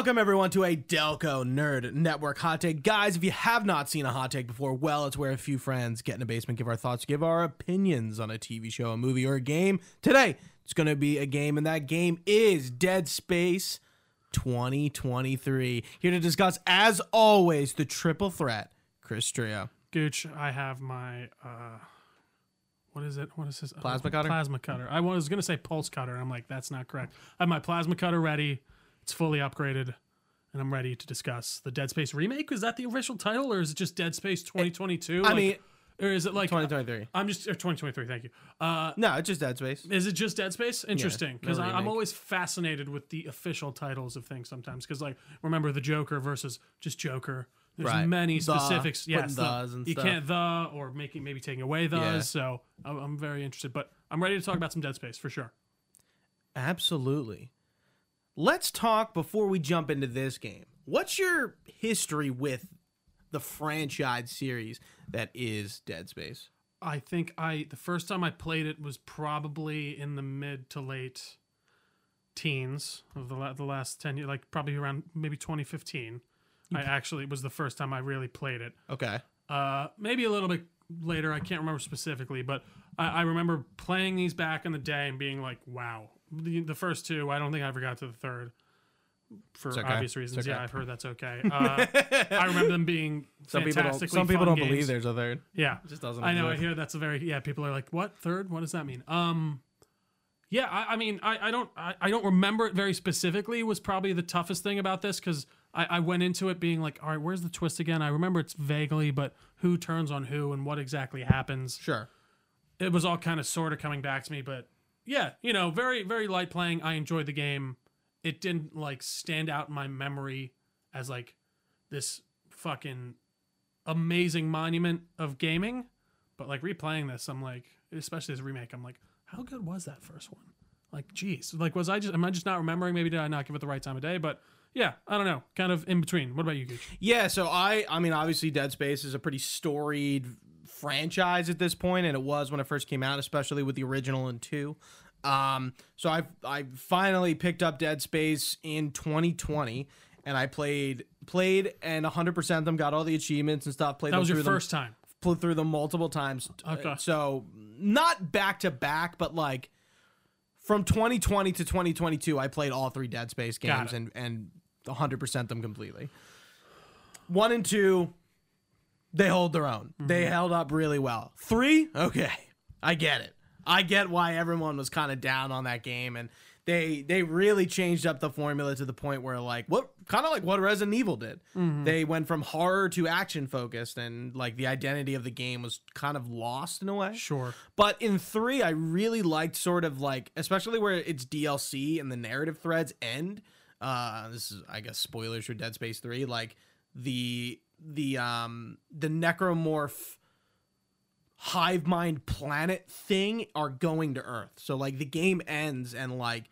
Welcome everyone to a Delco Nerd Network hot take. Guys, if you have not seen a hot take before, well, it's where a few friends get in a basement, give our thoughts, give our opinions on a TV show, a movie, or a game. Today, it's going to be a game, and that game is Dead Space 2023. Here to discuss, as always, the triple threat, Chris Trio. Gooch, I have my uh what is it? What is this? Plasma cutter? Plasma cutter. I was gonna say pulse cutter. I'm like, that's not correct. I have my plasma cutter ready. It's fully upgraded, and I'm ready to discuss the Dead Space remake. Is that the official title, or is it just Dead Space 2022? I Like- mean, or is it like 2023. I'm just or 2023. Thank you. Uh, No, it's just Dead Space. is it just Dead Space? Interesting, because no I'm always fascinated with the official titles of things sometimes. Because like, remember the Joker versus just Joker. There's Right. many The, specifics. putting Yes, the- you can't the or making maybe taking away those. Yeah. So I'm, I'm very interested, but I'm ready to talk about some Dead Space for sure. Absolutely. Let's talk before we jump into this game. What's your history with the franchise series that is Dead Space? I think I the first time I played it was probably in the mid to late teens of the la- the last ten years, like probably around maybe 2015. I actually it was the first time I really played it. Okay. Uh, maybe a little bit later. I can't remember specifically, but I, I remember playing these back in the day and being like, "Wow!" The, the first two, I don't think I ever got to the third, for okay. obvious reasons. okay. Yeah, I've heard that's okay. Uh, I remember them being Some people don't, some people don't believe there's a third. Yeah, It just doesn't I know. I hear that's a very yeah. People are like, "What third? What does that mean?" Um, yeah. I, I mean, I, I don't I, I don't remember it very specifically. Was probably the toughest thing about this because I, I went into it being like, "All right, where's the twist again?" I remember it's vaguely, but who turns on who and what exactly happens? Sure. It was all kind of sort of coming back to me, but yeah, you know, very very light playing. I enjoyed the game. It didn't like stand out in my memory as like this fucking amazing monument of gaming. But like replaying this, I'm like, especially as remake, I'm like, how good was that first one? Like, geez, like was I just am I just not remembering? Maybe did I not give it the right time of day? But yeah, I don't know, kind of in between. What about you, Gooch? Yeah, so I I mean obviously Dead Space is a pretty storied franchise at this point and it was when it first came out, especially with the original and 2. Um so I I finally picked up Dead Space in 2020 and I played played and 100% them got all the achievements and stuff played That them was your through them- first time. played through them multiple times. Okay. So not back to back, but like from 2020 to 2022, I played all three Dead Space games and and 100% them completely. One and two, they hold their own. They Mm-hmm. held up really well. Three, okay, I get it. I get why everyone was kind of down on that game, and they they really changed up the formula to the point where like what kind of like what Resident Evil did. Mm-hmm. They went from horror to action focused, and like the identity of the game was kind of lost in a way. Sure. But in three, I really liked sort of like, especially where it's DLC and the narrative threads end. Uh, this is, I guess, spoilers for Dead Space three. Like the the um the necromorph hive mind planet thing are going to Earth. So like the game ends and like,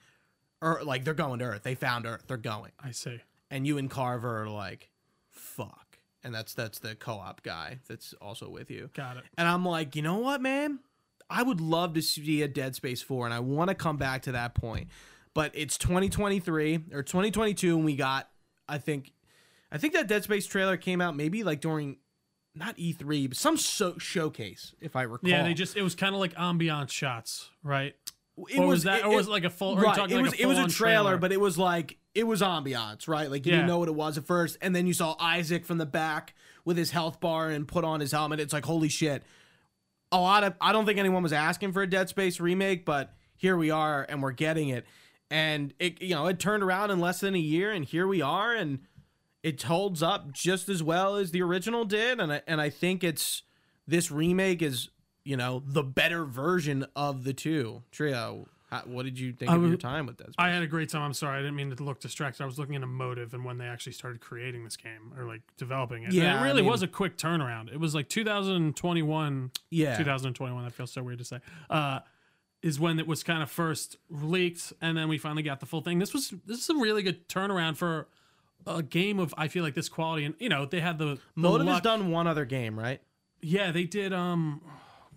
or like they're going to Earth. They found Earth. They're going, I see. and you and Carver are like, fuck. And that's that's the co-op guy that's also with you. Got it. And I'm like, you know what, man? I would love to see a Dead Space 4, and I want to come back to that point. But it's 2023 or 2022, and we got, I think, I think that Dead Space trailer came out maybe like during, not E3, but some so- showcase, if I recall. Yeah, they just it was kind of like ambiance shots, right? it or was that- or was it like a full- Right, it like was a it was a trailer, trailer? but it was like it was ambiance, right? Like you Yeah. didn't know what it was at first, and then you saw Isaac from the back with his health bar and put on his helmet. It's like holy shit. A lot of I don't think anyone was asking for a Dead Space remake, but here we are, and we're getting it. And it you know it turned around in less than a year, and here we are, and it holds up just as well as the original did, and I, and I think it's this remake is you know the better version of the two trio. How, what did you think I of your time with Space? I had a great time. I'm sorry, I didn't mean to look distracted. I was looking at EA Motive and when they actually started creating this game or like developing it. Yeah, And it really mean- was a quick turnaround. It was like 2021. Yeah. 2021. That feels so weird to say. Uh, is when it was kind of first leaked, and then we finally got the full thing. This was this is a really good turnaround for a game of I feel like this quality, and you know they had the, the Motive has done one other game, right? Yeah, they did. Um,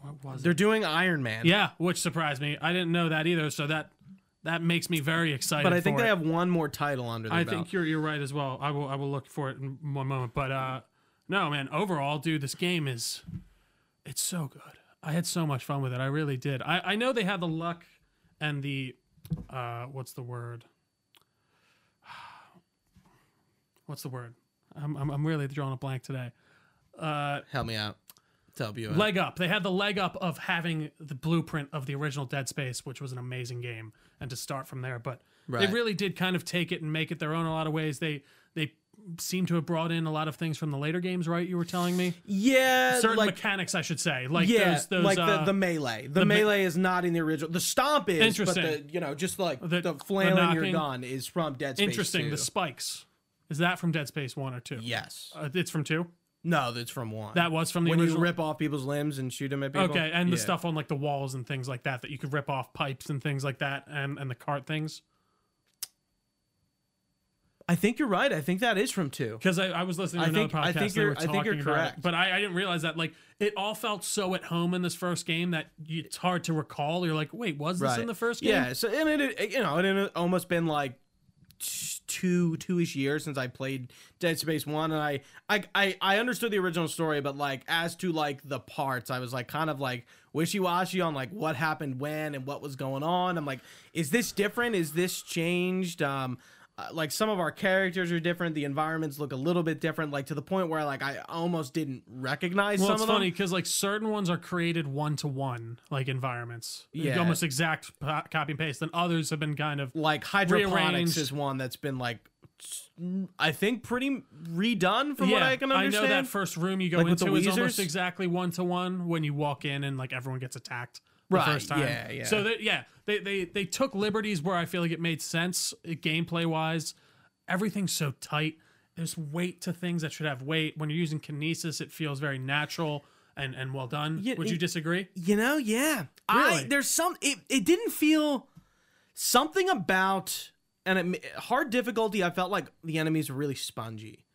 what was it? They're doing Iron Man. Yeah, which surprised me. I didn't know that either. So that that makes me very excited. But I think they it. have one more title under their I belt. think you're you're right as well. I will I will look for it in one moment. But uh no man, overall, dude, this game is it's so good. I had so much fun with it. I really did. I, I know they had the luck and the uh what's the word? What's the word? I'm I'm, I'm really drawing a blank today. Uh Help me out. Help you out. leg up. They had the leg up of having the blueprint of the original Dead Space, which was an amazing game, and to start from there. But Right. they really did kind of take it and make it their own in a lot of ways. They they seem to have brought in a lot of things from the later games, right? You were telling me yeah, certain like mechanics, I should say, like yeah, those, those like uh, the, the melee. The, the me- melee is not in the original. The stomp is, but Interesting. the you know just like The- the, the flailing your gun is from Dead Space. interesting. 2. The spikes is that from Dead Space one or two? yes. uh, it's from two. No, that's from one. That was from the when original. you rip off people's limbs and shoot them at people. okay, and the stuff on like the walls and things like that that you could rip off pipes and things like that, and and the cart things. I think you're right. I think that is from two. Because I, I was listening to I another think- I podcast. think you're- I think you're about it, correct. but I, I didn't realize that like it all felt so at home in this first game that you, it's hard to recall. You're like, wait, was this in the first game? Yeah. So and it, it you know it had almost been like two two-ish years since I played Dead Space One, and I, I I I understood the original story, but like as to like the parts, I was like kind of like wishy-washy on like what happened when and what was going on. I'm like, is this different? Is this changed? Um. Uh, Like some of our characters are different, the environments look a little bit different. Like to the point where like I almost didn't recognize Well, some it's of funny because like certain ones are created one to one, like environments, Yeah. almost exact copy and paste. And others have been kind of like hydroponics rearranged. is one that's been like I think pretty redone from what I can understand. I know that first room you go Like into is almost exactly one to one when you walk in and like everyone gets attacked the Right, first time. yeah, yeah. So that yeah, they, they they took liberties where I feel like it made sense uh, gameplay wise. Everything's so tight. There's weight to things that should have weight. When you're using kinesis, it feels very natural and and well done. Yeah, Would you it- disagree? you know, yeah. I there's some it, it didn't feel something about and it, hard difficulty. I felt like the enemies were really spongy.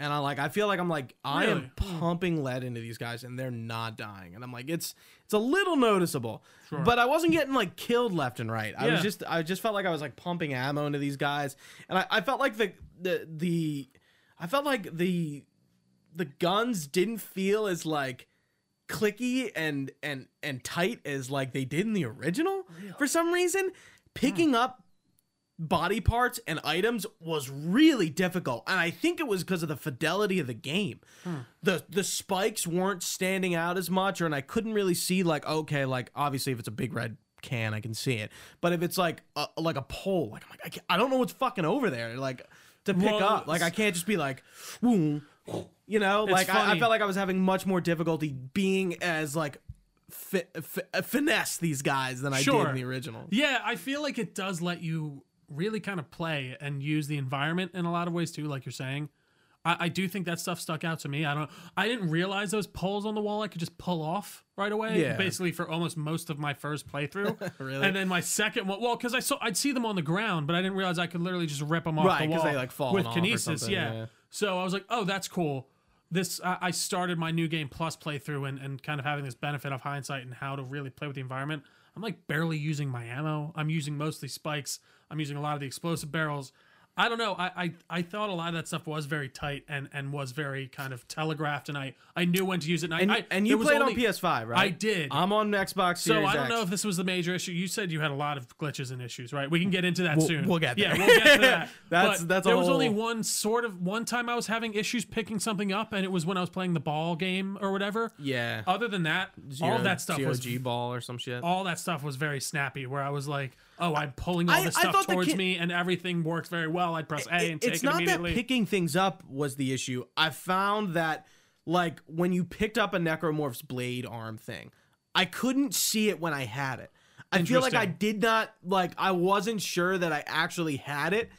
And I like I feel like I'm like I am Really? Hmm. pumping lead into these guys and they're not dying. And I'm like it's it's a little noticeable. Sure. But I wasn't getting like killed left and right. I was just I just felt like I was like pumping ammo into these guys. And I, I felt like the the the I felt like the the guns didn't feel as like clicky and and and tight as like they did in the original for some reason picking up body parts and items was really difficult and i think it was because of the fidelity of the game. Hmm. The the spikes weren't standing out as much or and i couldn't really see like okay like obviously if it's a big red can i can see it. But if it's like a, like a pole like i'm like I, I don't know what's fucking over there like to pick Well, up. Like i can't just be like boom you know? Like I, I felt like i was having much more difficulty being as like fi- fi- finesse these guys than i did in the original. Yeah, I feel like it does let you really kind of play and use the environment in a lot of ways too, like you're saying. I, I do think that stuff stuck out to me. I don't. I didn't realize those poles on the wall I could just pull off right away. Yeah. Basically, for almost most of my first playthrough. Really? And then my second one, well, because I saw I'd see them on the ground, but I didn't realize I could literally just rip them off Right, the wall they, like, fall with kinesis. Yeah. yeah. So I was like, oh, that's cool. This I, I started my new game plus playthrough and, and kind of having this benefit of hindsight and how to really play with the environment. I'm like barely using my ammo. I'm using mostly spikes. I'm using a lot of the explosive barrels. I don't know. I, I, I thought a lot of that stuff was very tight and, and was very kind of telegraphed, and I, I knew when to use it. And, and, I, and you played only- on ps5 right I did. i'm on xbox So Series I don't X. know if this was the major issue. You said you had a lot of glitches and issues, right? We can get into that We'll- soon. we'll get there. Yeah, we'll get to that. That's- But that's there was only one sort of one time I was having issues picking something up, and it was when I was playing the ball game or whatever. yeah Other than that, Zero- all that stuff zero was g ball or some shit all that stuff was very snappy. Where I was like, "Oh, I'm pulling all I- this I stuff towards me, and everything works very well." I'd press A It- and take it's it not immediately. that picking things up was the issue. I found that like when you picked up a necromorph's blade arm thing, I couldn't see it when I had it. I feel like I did not like I wasn't sure that I actually had it.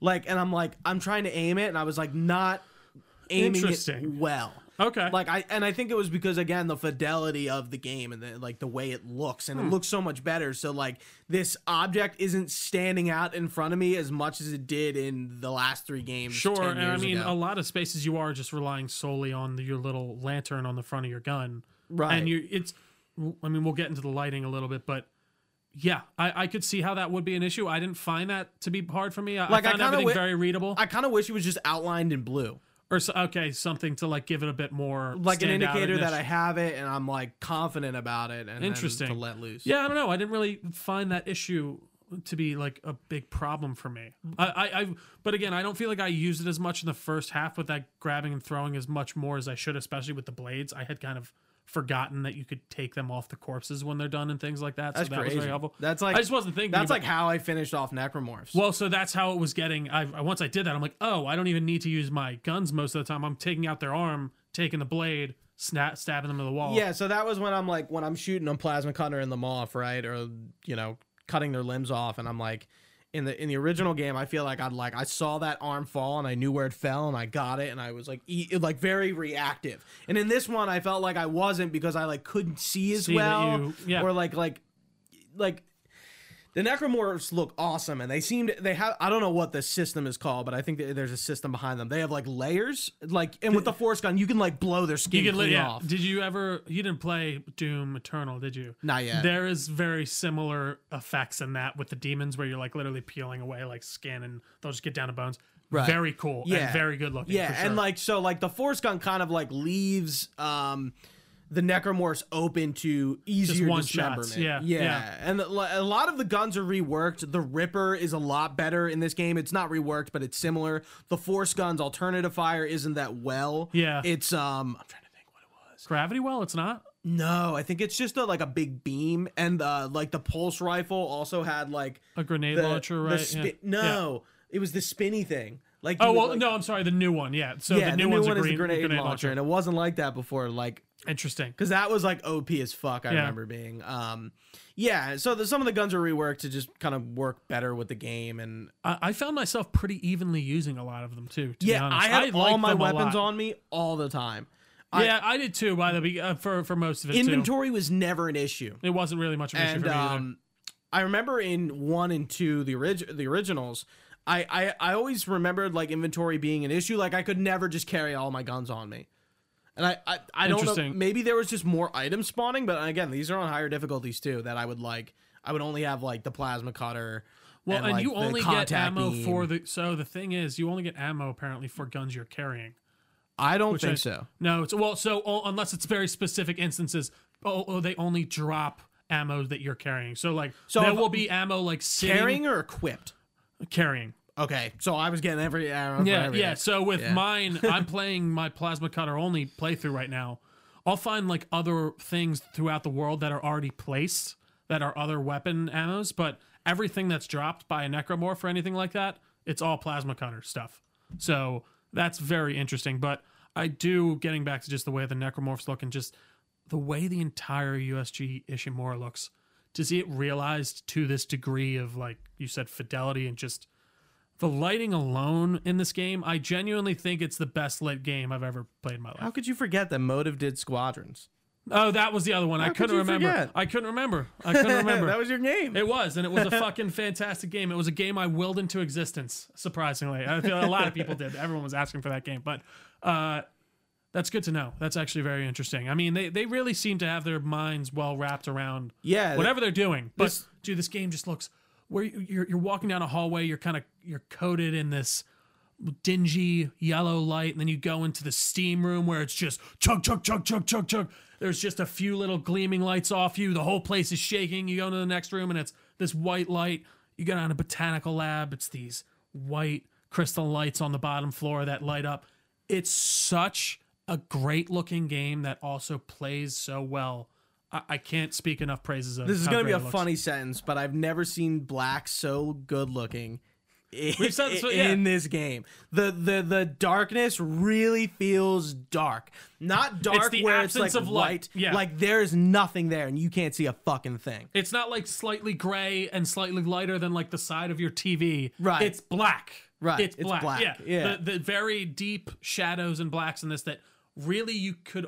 Like and I'm like I'm trying to aim it and I was like not aiming it well. Okay, Like I and I think it was because again the fidelity of the game and the, like the way it looks Hmm. and it looks so much better. So like this object isn't standing out in front of me as much as it did in the last three games. Sure, 10 and I mean, ago. a lot of spaces you are just relying solely on the, your little lantern on the front of your gun, Right. And you, it's, I mean, we'll get into the lighting a little bit, but yeah, I, I could see how that would be an issue. I didn't find that to be hard for me. I, Like, I I found kinda everything wi- very readable. I kind of wish it was just outlined in blue, or so, okay, something to like give it a bit more like an indicator that. I have it and I'm like confident about it. And then Interesting. to let loose. Yeah, I don't know. I didn't really find that issue to be like a big problem for me. I, I, I, but again, I don't feel like I used it as much in the first half with that grabbing and throwing as much more as I should, especially with the blades. I had kind of forgotten that you could take them off the corpses when they're done and things like that. That's so that crazy. was very helpful. That's like I just wasn't thinking. That's about- like how I finished off Necromorphs. Well, so that's how it was getting. I I- once I did that, I'm like, oh, I don't even need to use my guns most of the time. I'm taking out their arm, taking the blade, snap, stabbing them to the wall. Yeah, so that was when I'm like when I'm shooting on plasma cutter in them off, right? Or you know, cutting their limbs off and I'm like in the in the original game, I feel like I'd like I saw that arm fall and I knew where it fell and I got it and I was like e- like very reactive. And in this one, I felt like I wasn't because I like couldn't see as See that well you- yeah. or like like like the necromorphs look awesome and they seem to they have i don't know what the system is called but i think there's a system behind them they have like layers like and with the force gun you can like blow their skin You can, clean yeah. off Did you ever? You didn't play Doom Eternal, did you? Not yet. There is very similar effects in that with the demons, where you're like literally peeling away like skin, and they'll just get down to bones. Right. Very cool. Yeah. And very good looking. Yeah, for sure. and like so, like the force gun kind of like leaves um the necromorphs open to easier one shots, dismemberment. yeah, yeah, yeah. and a lot of the guns are reworked. The Ripper is a lot better in this game. It's not reworked, but it's similar. The force gun's alternative fire isn't that well. Yeah. it's um. I'm trying to think what it was. Gravity Well, it's not. No, I think it's just a, like a big beam, and uh, like the pulse rifle also had like A grenade the, launcher, the right? spi- Yeah. No, it was the spinny thing. Like Oh would, well, like- no, I'm sorry. The new one, yeah. So yeah, the new, one's one a is green, the grenade, launcher, and it wasn't like that before. Like Interesting. because that was like OP as fuck. I Yeah. remember being. Um, yeah. So the, some of the guns were reworked to just kind of work better with the game, and I, I found myself pretty evenly using a lot of them too. To be yeah, honest. I had all my weapons on me all the time. Yeah, I did too. By the uh, for for most of it too. Inventory was never an issue. It wasn't really much of an issue and for me um, I remember in one and two, the orig- the originals, I, I I always remembered like inventory being an issue. Like I could never just carry all my guns on me. And I I, I don't know. Maybe there was just more items spawning, but again, these are on higher difficulties too. That I would like. I would only have like the plasma cutter. Well, and, like, you only get ammo beam. for the. So the thing is, you only get ammo apparently for guns you're carrying. I don't think I- so. No, it's well, so oh, unless it's very specific instances, oh, oh, they only drop ammo that you're carrying. So like, So there will be ammo like sitting, Carrying or equipped. carrying. Okay, so I was getting every arrow. for Yeah, yeah. So with Yeah. mine, I'm playing my plasma cutter only playthrough right now. I'll find like other things throughout the world that are already placed that are other weapon ammos, but everything that's dropped by a necromorph or anything like that, it's all plasma cutter stuff. So that's very interesting. But I do getting back to just the way the necromorphs look and just the way the entire USG Ishimura looks. To see it realized to this degree of like you said fidelity and just the lighting alone in this game, I genuinely think it's the best lit game I've ever played in my life. How could you forget that Motive did Squadrons? Oh, that was the other one. I could couldn't you remember. forget? I couldn't remember. I couldn't remember. that was your game. it was, and it was a fucking fantastic game. It was a game I willed into existence. Surprisingly, I feel a lot of people did. Everyone was asking for that game, but uh, that's good to know. That's actually very interesting. I mean, they they really seem to have their minds well wrapped around yeah, whatever they're doing. But This- dude, this game just looks where you- you're you're walking down a hallway. You're kind of you're coated in this dingy yellow light, and then you go into the steam room where it's just chug chug chug chug chug chug. There's just a few little gleaming lights off you. The whole place is shaking. You go into the next room, and it's this white light. You go down a botanical lab. It's these white crystal lights on the bottom floor that light up. It's such a great looking game that also plays so well. I, I can't speak enough praises of This is how going to be great a it looks. funny sentence, but I've never seen black so good looking. In, We've said this, yeah. in this game, the the the darkness really feels dark. Not dark the where it's like of light. Yeah. like there's nothing there and you can't see a fucking thing. It's not like slightly gray and slightly lighter than like the side of your TV. Right. It's black. Right. It's It's black. black. Yeah. Yeah. The, the very deep shadows and blacks in this that really you could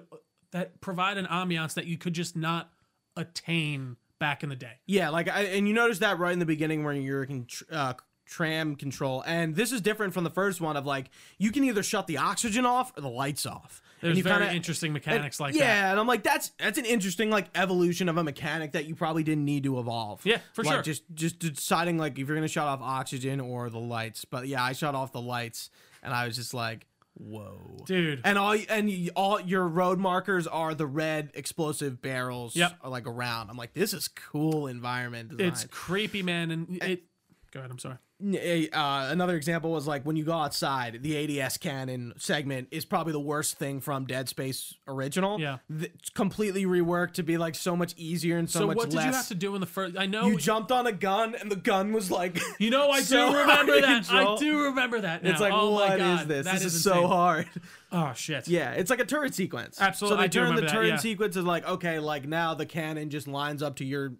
that provide an ambiance that you could just not attain back in the day. Yeah, like I, and you notice that right in the beginning when you're uh, tram control, and this is different from the first one of like you can either shut the oxygen off or the lights off. There's and very kinda- interesting mechanics like yeah, that. Yeah, and I'm like, that's that's an interesting like evolution of a mechanic that you probably didn't need to evolve. Yeah, for Like, sure. Just just deciding like if you're gonna shut off oxygen or the lights. But yeah, I shut off the lights, and I was just like, whoa, Dude. And all and y- all your road markers are the red explosive barrels. Yep. Are like around. I'm like, this is cool environment design. It's creepy, man, and it. Go ahead. I'm sorry. A- uh, another example was like when you go outside, the ADS cannon segment is probably the worst thing from Dead Space original. Yeah. Th- it's completely reworked to be like so much easier and so, So, much what did less. you have to do in the first? I know You jumped on a gun and the gun was like. You know, I so do remember to that. I do remember that. Now. It's like, oh what my is this? This is, insane. so hard. Oh shit. Yeah, it's like a turret sequence. Absolutely, So they I do turn the remember that, turret yeah. sequence is like, okay, like now the cannon just lines up to your.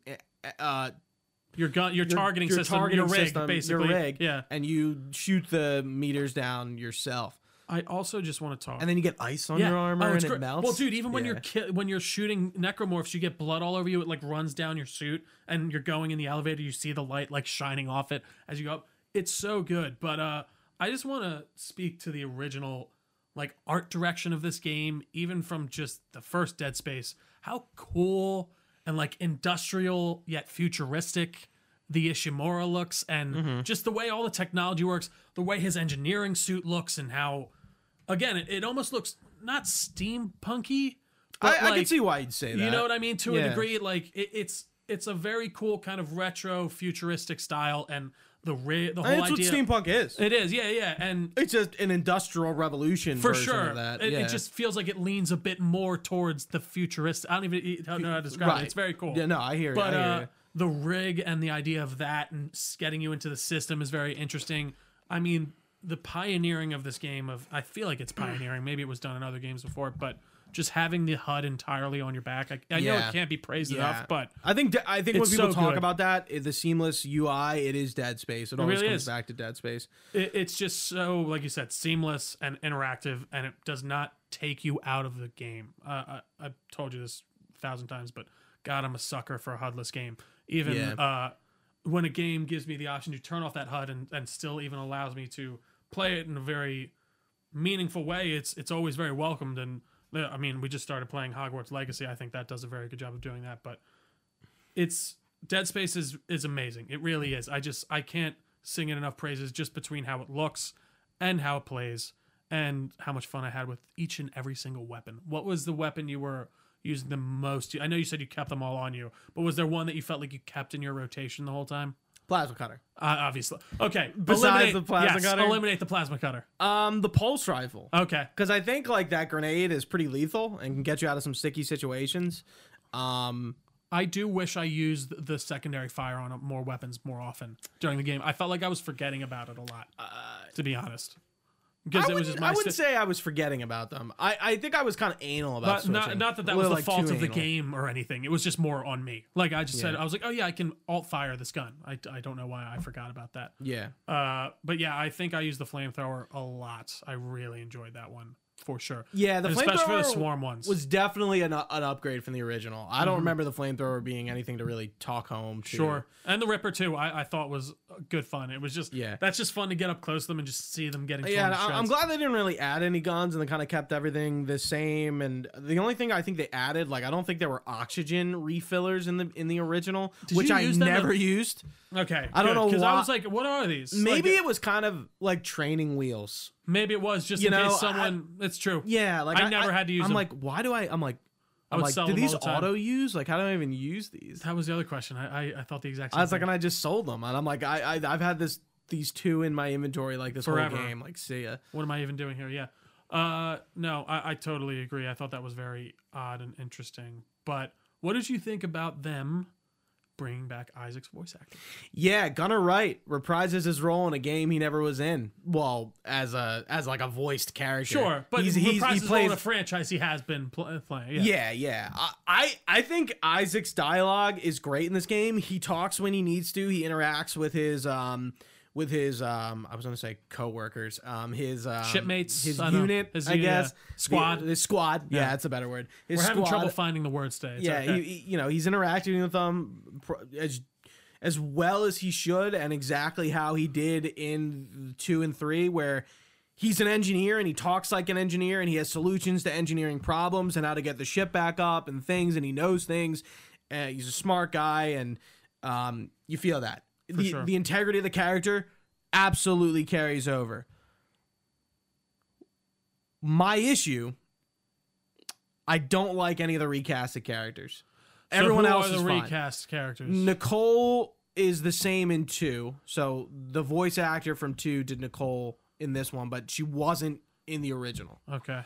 Uh, Your gun, your, your- targeting your system, targeting your rig, system, basically. Your rig, Yeah. and you shoot the meters down yourself, I also just want to talk. and then you get ice on yeah. your armor oh, and it melts. Well, dude, even when Yeah. you're ki- when you're shooting necromorphs, you get blood all over you. It like runs down your suit, and you're going in the elevator. You see the light like shining off it as you go up. It's so good. But uh, I just want to speak to the original like art direction of this game, even from just the first Dead Space. How cool and like industrial yet futuristic the Ishimura looks, and Mm-hmm. just the way all the technology works, the way his engineering suit looks, and how again it, it almost looks not steampunky. But I, I can see why you'd say that. you know what I mean? To a degree, like it, it's it's a very cool kind of retro futuristic style, and the ri- the whole And it's what steampunk is. it is, yeah, yeah, and It's just an industrial revolution for sure, that. it, yeah. it just feels like it leans a bit more towards the futurist. I don't even I don't know how to describe right. it. It's very cool. Yeah, no, I hear you. But I hear uh, you. the rig and the idea of that and getting you into the system is very interesting. I mean, the pioneering of this game of I feel like it's pioneering. Maybe it was done in other games before, but just having the HUD entirely on your back, I, I know it can't be praised Yeah. enough, but I think de- I think when people so talk good. about that, the seamless UI, it is Dead Space. It, always really comes is. back to Dead Space. it, it's just so like you said, seamless and interactive, and it does not take you out of the game. Uh, I, I've told you this a thousand times, but God, I'm a sucker for a HUDless game. Even Yeah. uh, when a game gives me the option to turn off that HUD and, and still even allows me to play it in a very meaningful way, it's it's always very welcomed. And I mean, we just started playing Hogwarts Legacy. I think that does a very good job of doing that. But it's Dead Space is is amazing. It really is. I just I can't sing it enough praises just between how it looks and how it plays and how much fun I had with each and every single weapon. What was the weapon you were using the most? I know you said you kept them all on you, but was there one that you felt like you kept in your rotation the whole time? Plasma cutter. Uh, obviously. Okay. Besides eliminate, the plasma yes, cutter? Eliminate the plasma cutter. Um, the pulse rifle. Okay. Because I think like that grenade is pretty lethal and can get you out of some sticky situations. Um, I do wish I used the secondary fire on more weapons more often during the game. I felt like I was forgetting about it a lot, to be honest. Because I it was wouldn't, just my I wouldn't sti- say I was forgetting about them. I, I think I was kind of anal about But not, switching. not that that was the like, fault of the game or anything. It was just more on me. Like I just said, I was like, oh yeah, I can alt fire this gun. I, I don't know why I forgot about that. Yeah. Uh, but yeah, I think I used the flamethrower a lot. I really enjoyed that one for sure. Yeah, the And especially for the flamethrower swarm ones. was definitely an, an upgrade from the original. I don't remember the flamethrower being anything to really talk home to. Mm-hmm. Sure, and the Ripper too. I, I thought was good fun. It was just Yeah. that's just fun to get up close to them and just see them getting. Yeah, I- I'm glad they didn't really add any guns and they kind of kept everything the same. And the only thing I think they added, like, I don't think there were oxygen refillers in the in the original, which you I never in- used. Okay, I don't know because I why- was like, what are these? Maybe Like, it was kind of like training wheels. maybe it was just You in know, case someone. it's true. Yeah, like I never had to use I'm them. like, why do I? I'm like, I'm would like, sell do them these all the time. auto use? Like, how do I even use these? That was the other question. I I, I thought the exact. Same I was like, thing. and I just sold them, and I'm like, I, I I've had this these two in my inventory like this Forever. whole game. Like, see ya. what am I even doing here? Yeah. Uh, no, I, I totally agree. I thought that was very odd and interesting. But what did you think about them bringing back Isaac's voice acting? Yeah, Gunner Wright reprises his role in a game he never was in. Well, as a as like a voiced character. Sure, but he's, he's, he's, he he plays. in a franchise he has been pl- playing. Yeah. yeah, yeah. I, I I think Isaac's dialogue is great in this game. He talks when he needs to. He interacts with his um with his um I was gonna say coworkers um his um, Shipmates, his I unit His I unit, guess yeah. Squad. The- his squad yeah, Yeah. that's a better word his We're having squad. trouble finding the words today. It's yeah okay. he, you know he's interacting with them as as well as he should and exactly how he did in two and three, where he's an engineer and he talks like an engineer and he has solutions to engineering problems and how to get the ship back up and things and he knows things. Uh, he's a smart guy and um, you feel that. The, sure. the integrity of the character absolutely carries over. My issue, I don't like any of the recasted characters. So Everyone else are the is fine. recast characters. Nicole is the same in two. So the voice actor from two did Nicole in this one, but she wasn't in the original. okay.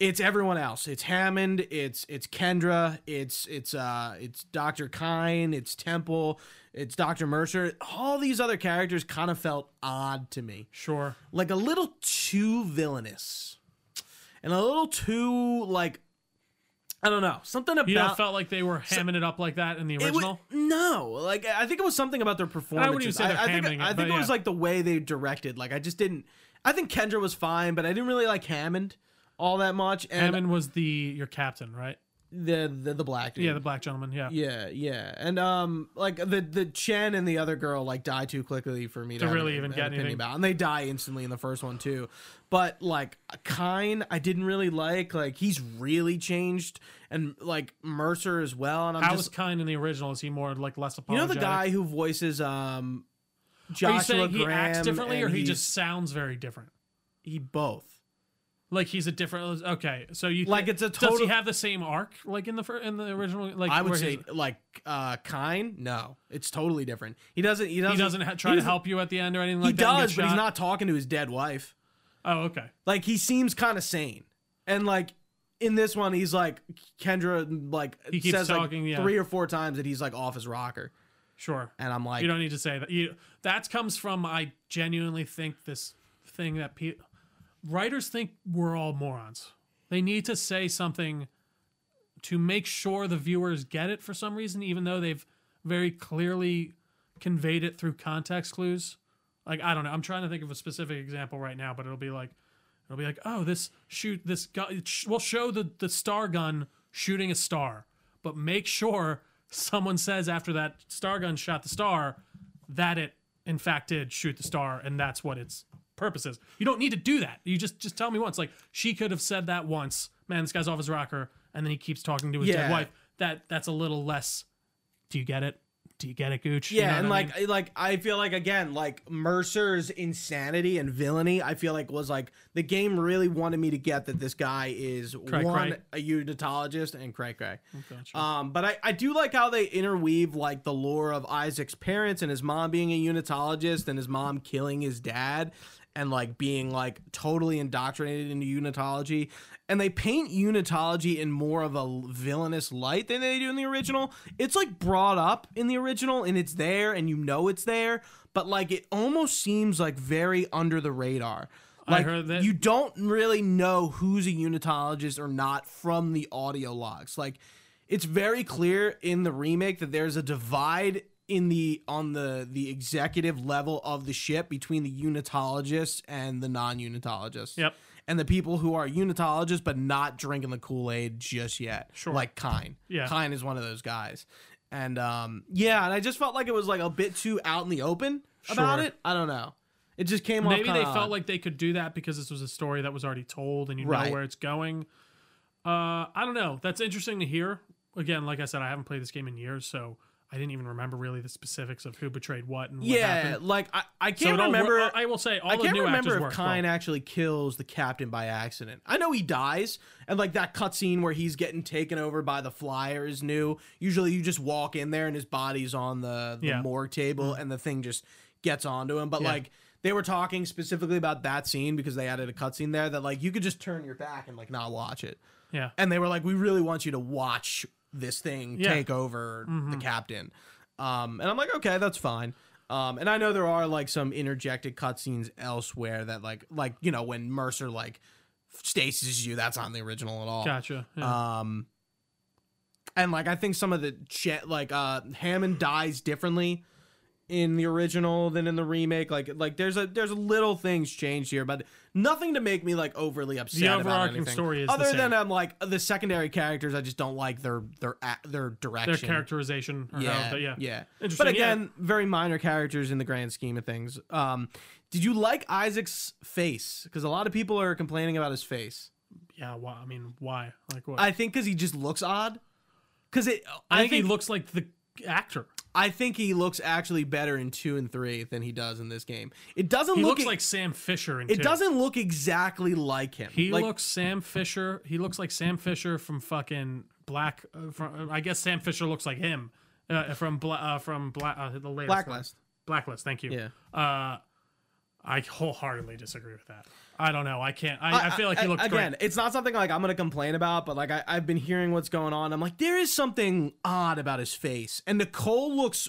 It's everyone else. It's Hammond. It's it's Kendra. It's it's uh it's Doctor Kyne. It's Temple. It's Doctor Mercer. All these other characters kind of felt odd to me, Sure. like a little too villainous, and a little too like I don't know something about. You felt like they were hamming it up like that in the original? no, like I think it was something about their performances. even say they're I, I think, hamming it, I think it was like the way they directed. Like I just didn't. I think Kendra was fine, but I didn't really like Hammond all that much. And Hammond was the your captain, right? the the the black dude. Yeah, the black gentleman. Yeah. yeah, yeah, and um, like the the Chen and the other girl like die too quickly for me to, To really an- even an get anything. about, and they die instantly in the first one too. But like Kyne, I didn't really like. Like he's really changed, and like Mercer as well. And I'm How just was kind in the original? Is he more like less You know the guy who voices um Are Joshua you saying he acts differently, or he just sounds very different? he both. Like he's a different. Okay, so you Like, it's a total. Does he have the same arc like in the fir- in the original? Like I would where say he's- like uh Kyne, no. It's totally different. He doesn't he doesn't he doesn't ha- try he to doesn't- help you at the end or anything He like that. and does, get but he's shot? not talking to his dead wife. Oh, okay. Like he seems kind of sane. And like in this one he's like Kendra like He keeps says talking, like yeah. three or four times that he's like off his rocker. Sure. And I'm like You don't need to say that. You that comes from I genuinely think this thing that pe- writers think we're all morons. They need to say something to make sure the viewers get it for some reason, even though they've very clearly conveyed it through context clues. Like I don't know. I'm trying to think of a specific example right now, but it'll be like it'll be like, oh, this shoot this gun. We'll show the the star gun shooting a star, but make sure someone says after that star gun shot the star that it in fact did shoot the star, and that's what its purpose is. You don't need to do that. You just just tell me once. Like she could have said that once. Man, this guy's off his rocker, and then he keeps talking to his Yeah. dead wife. That that's a little less. Do you get it? Do you get it, Gooch? You Yeah, know and what I like mean? like I feel like again, like Mercer's insanity and villainy, I feel like was like the game really wanted me to get that this guy is Cray, one cray. a unitologist and cray cray. Gotcha. Um, but I, I do like how they interweave like the lore of Isaac's parents and his mom being a unitologist and his mom killing his dad and like being like totally indoctrinated into unitology. And they paint unitology in more of a villainous light than they do in the original. It's like brought up in the original and it's there and you know it's there, but like it almost seems like very under the radar. I Like heard that- you don't really know who's a unitologist or not from the audio logs. Like it's very clear in the remake that there's a divide in the on the the executive level of the ship between the unitologists and the non-unitologists. Yep. And the people who are unitologists but not drinking the Kool-Aid just yet. Sure. Like Kyne. Yeah. Kyne is one of those guys. And um yeah, and I just felt like it was like a bit too out in the open about Sure. it. I don't know. It just came Maybe they felt odd. like they could do that because this was a story that was already told and you Right. know where it's going. Uh, I don't know. That's interesting to hear. Again, like I said, I haven't played this game in years, so I didn't even remember really the specifics of who betrayed what and what Yeah, happened. like I, I can't all remember. I will say all I can't new remember if Kyne well. actually kills the captain by accident. I know he dies, and like that cutscene where he's getting taken over by the flyer is new. Usually, you just walk in there and his body's on the, the Yeah. morgue table, mm. and the thing just gets onto him. But Yeah. like they were talking specifically about that scene because they added a cutscene there that like you could just turn your back and like not watch it. Yeah. And they were like, we really want you to watch this thing Yeah. Mm-hmm. take over the captain. Um, and I'm like, okay, that's fine. Um, and I know there are like some interjected cutscenes elsewhere that like like you know when Mercer like stasis you, that's not in the original at all. Gotcha. Yeah. Um, and like I think some of the ch- like uh Hammond dies differently in the original than in the remake. Like like there's a there's little things changed here, but nothing to make me like overly upset. The about overarching anything. story is the other than I'm like the secondary characters. I just don't like their their their direction. Their characterization. Or Yeah, how, yeah. yeah. Interesting, But yeah. again, very minor characters in the grand scheme of things. Um, did you like Isaac's face? Because a lot of people are complaining about his face. Yeah. Why? I mean, why? Like what? I think because he just looks odd. Because it, I, I, think, think he looks like the actor. I think he looks actually better in two and three than he does in this game. It doesn't He look. looks e- like Sam Fisher. In it two. doesn't look exactly like him. He like, looks Sam Fisher. He looks like Sam Fisher from fucking Black. Uh, from, I guess Sam Fisher looks like him uh, from Bla- uh, from Black uh, the latest one. Blacklist. Blacklist. Thank you. Yeah. Uh, I wholeheartedly disagree with that. I don't know. I can't. I, I, feel like he looks again. great. It's not something like I'm gonna complain about, but like I, I've been hearing what's going on. I'm like, there is something odd about his face, and Nicole looks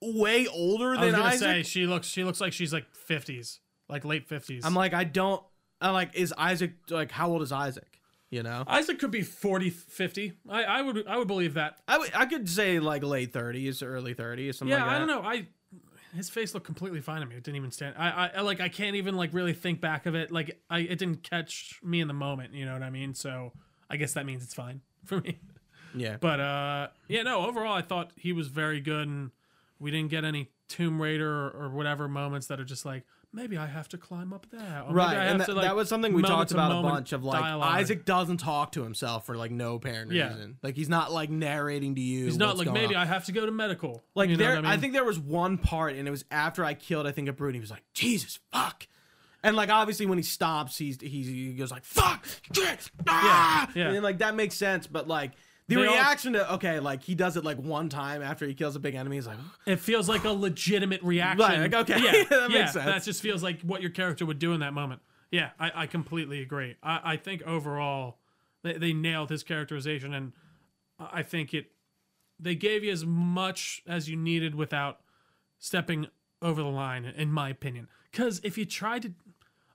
way older I was than gonna Isaac. say she looks. She looks like she's like fifties, like late fifties. I'm like, I don't. I'm like, is Isaac like how old is Isaac? You know, Isaac could be 40, 50. I, I would. I would believe that. I would- I could say like late 30s, early 30s, something Yeah, like that. I don't know. I his face looked completely fine to me. It didn't even stand. I, I like. I can't even like really think back of it. Like I, it didn't catch me in the moment. You know what I mean? So I guess that means it's fine for me. Yeah, But uh, yeah, no. Overall, I thought he was very good, and we didn't get any Tomb Raider or, or whatever moments that are just like maybe I have to climb up there. Right. And that, to, like, that was something we talked about a bunch of like dialogue. Isaac doesn't talk to himself for like no apparent Yeah. reason. Like he's not like narrating to you. He's not like maybe on. I have to go to medical. Like you there, I, I, think there was one part, and it was after I killed. I think a brute. He was like, "Jesus, fuck," and like obviously when he stops, he's he's he goes like, "Fuck, shit, ah!" yeah. and then, like that makes sense. But like the They all- reaction to okay, like he does it like one time after he kills a big enemy. He's like, It feels like a legitimate reaction. Like, okay, yeah, that makes yeah, sense. That just feels like what your character would do in that moment. Yeah, I, I completely agree. I, I think overall they, they nailed his characterization, and I think it they gave you as much as you needed without stepping over the line, in my opinion. Because if you tried to,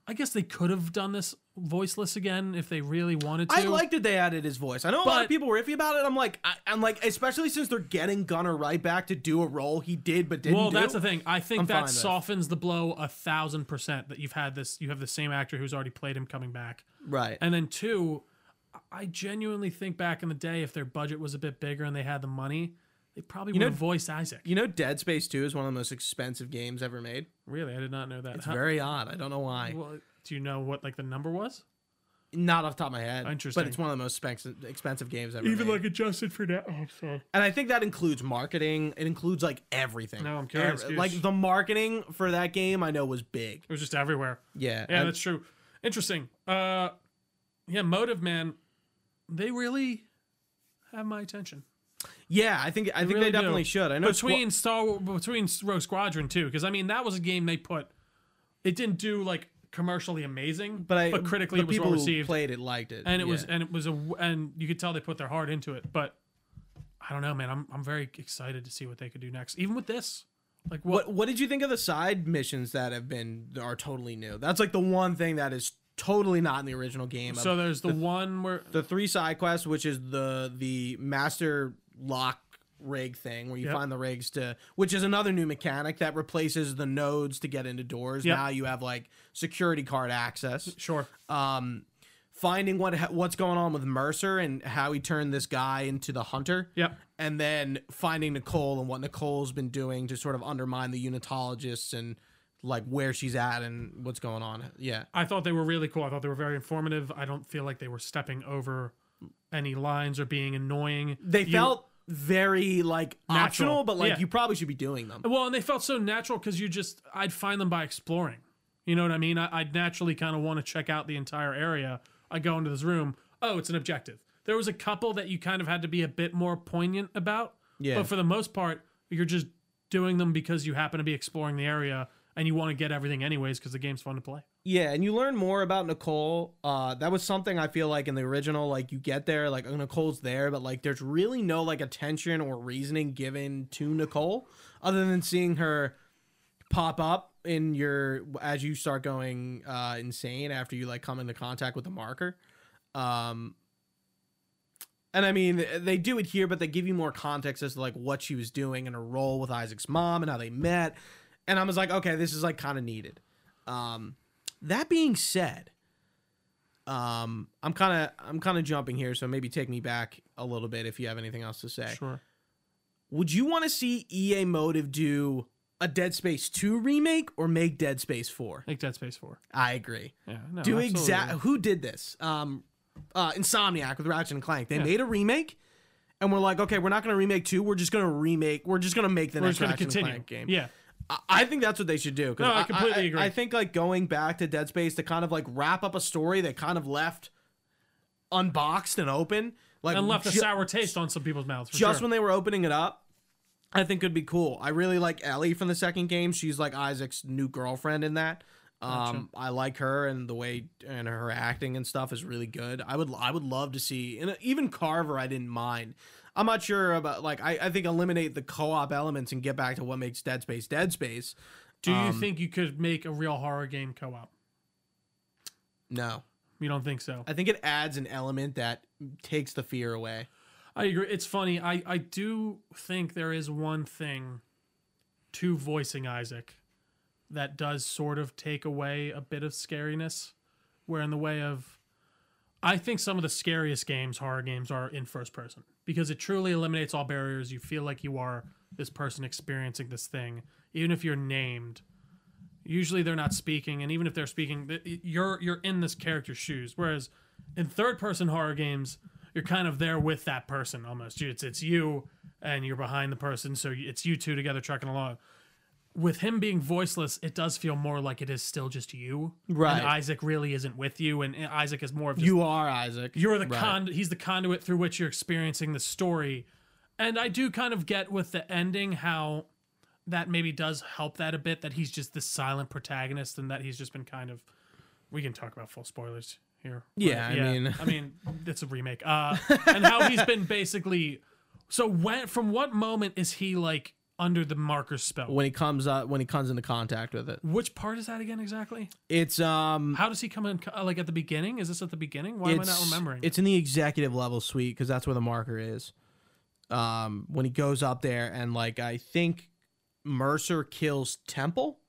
I guess they could have done this voiceless again if they really wanted to. I liked that they added his voice. I know a lot of people were iffy about it. I'm like, I, I'm like, especially since they're getting Gunner Wright back to do a role he did but didn't. Well, that's do. the thing. I think I'm that softens the blow a thousand percent that you've had this. You have the same actor who's already played him coming back, right. and then two, I genuinely think back in the day, if their budget was a bit bigger and they had the money, they probably would know- have voiced Isaac. you know, Dead Space Two is one of the most expensive games ever made. Really, I did not know that. It's How- very odd. I don't know why. well, do you know what like the number was? Not off the top of my head. Interesting. But it's one of the most expensive, games ever Even made. Like adjusted for that. Oh, sorry. and I think that includes marketing. It includes like everything. No, I'm curious, Every- Like the marketing for that game, I know was big. It was just everywhere. Yeah. Yeah, and- that's true. Interesting. Uh, yeah, Motive Man, they really have my attention. Yeah. I think I think really they do. definitely should. I know between Star between Rogue Squadron too, because I mean that was a game they put. It didn't do like commercially amazing, but I but critically the it was people well who received, played it liked it, and it was and it was a and you could tell they put their heart into it. But I don't know, man. I'm I'm very excited to see what they could do next, even with this. Like what? What What did you think of the side missions that have been are totally new? That's like the one thing that is totally not in the original game. so there's the, one where the three side quests, which is the the master lock rig thing, where you Yep. find the rigs to, which is another new mechanic that replaces the nodes to get into doors. Yep. Now you have like security card access. sure. Um, finding what what's going on with Mercer and how he turned this guy into the hunter. Yep. And then finding Nicole and what Nicole's been doing to sort of undermine the unitologists and like where she's at and what's going on. Yeah. I thought they were really cool. I thought they were very informative. I don't feel like they were stepping over any lines or being annoying. They You- felt very like Natural. optional, but like Yeah. you probably should be doing them. Well, and they felt so natural because you just, I'd find them by exploring. You know what I mean? I, I'd naturally kind of want to check out the entire area. I go into this room. Oh, it's an objective. There was a couple that you kind of had to be a bit more poignant about. Yeah. But for the most part, you're just doing them because you happen to be exploring the area and you want to get everything anyways because the game's fun to play. Yeah, and you learn more about Nicole. Uh, that was something I feel like in the original, like you get there, like Nicole's there, but like there's really no like attention or reasoning given to Nicole other than seeing her pop up in your as you start going uh, insane after you like come into contact with the marker. Um, And I mean, they do it here, but they give you more context as to like what she was doing and her role with Isaac's mom and how they met. And I was like, okay, this is like kind of needed. Um, that being said, um, I'm kind of I'm kind of jumping here, so maybe take me back a little bit if you have anything else to say. Sure. Would you want to see EA Motive do a Dead Space 2 remake or make Dead Space 4? Make Dead Space 4. I agree. Yeah. No, do exact who did this um uh insomniac with ratchet and clank they Yeah. made a remake and we're like okay we're not gonna remake two we're just gonna remake we're just gonna make the We're next going to ratchet and clank game Yeah. I, I think that's what they should do No, I completely agree. I, think like going back to dead space to kind of like wrap up a story they kind of left unboxed and open like And left a sour taste on some people's mouths. For just sure. when they were opening it up i think could be cool i really like ellie from the second game she's like isaac's new girlfriend in that um i like her and the way and her acting and stuff is really good i would i would love to see and even carver i didn't mind i'm not sure about like i, I think eliminate the co-op elements and get back to what makes dead space dead space Do you um, think you could make a real horror game co op? no You don't think so? i think it adds an element that takes the fear away I agree. It's funny. I, I do think there is one thing to voicing Isaac that does sort of take away a bit of scariness. Where, in the way of, I think some of the scariest games, horror games, are in first person because it truly eliminates all barriers. You feel like you are this person experiencing this thing, even if you're named. Usually they're not speaking, and even if they're speaking, you're you're in this character's shoes. Whereas in third person horror games, you're kind of there with that person almost. It's it's you and you're behind the person, so it's you two together trucking along. With him being voiceless, it does feel more like it is still just you. Right. And Isaac really isn't with you, and Isaac is more of just you are isaac you're the Right. con. He's the conduit through which you're experiencing the story, and I do kind of get with the ending how that maybe does help that a bit. That he's just the silent protagonist, and that he's just been kind of. We can talk about full spoilers here. Yeah, I mean- I mean, it's a remake. Uh, and how he's been basically. So when from what moment is he like under the marker spell? when he comes up when he comes into contact with it Which part is that again exactly? it's um How does he come in? uh, Like at the beginning? Is this at the beginning? Why am I not remembering? It's in the executive level suite because that's where the marker is. Um, when he goes up there and like I think Mercer kills Temple,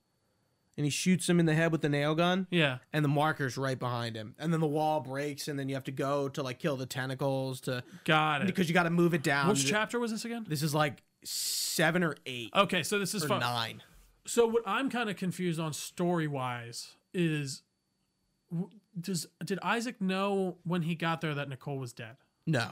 and he shoots him in the head with the nail gun, yeah. and the marker's right behind him, and then the wall breaks, and then you have to go to like kill the tentacles to Got it. because you got to move it down. Which chapter was this again? This is like seven or eight Okay, so this is fun. nine. So what I'm kind of confused on story wise is, does did Isaac know when he got there that Nicole was dead? No,